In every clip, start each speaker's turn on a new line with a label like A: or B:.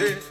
A: che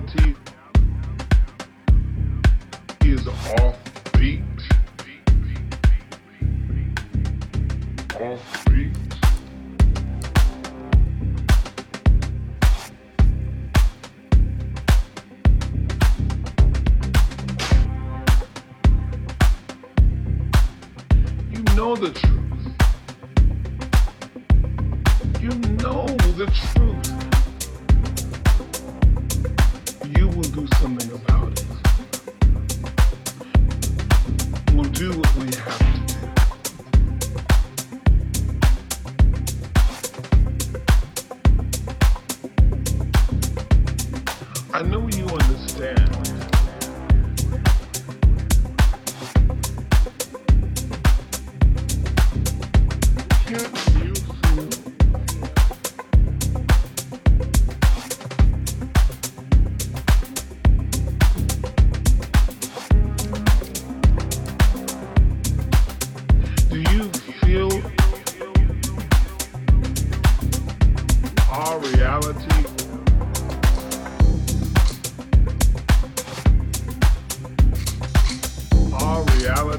B: reality Our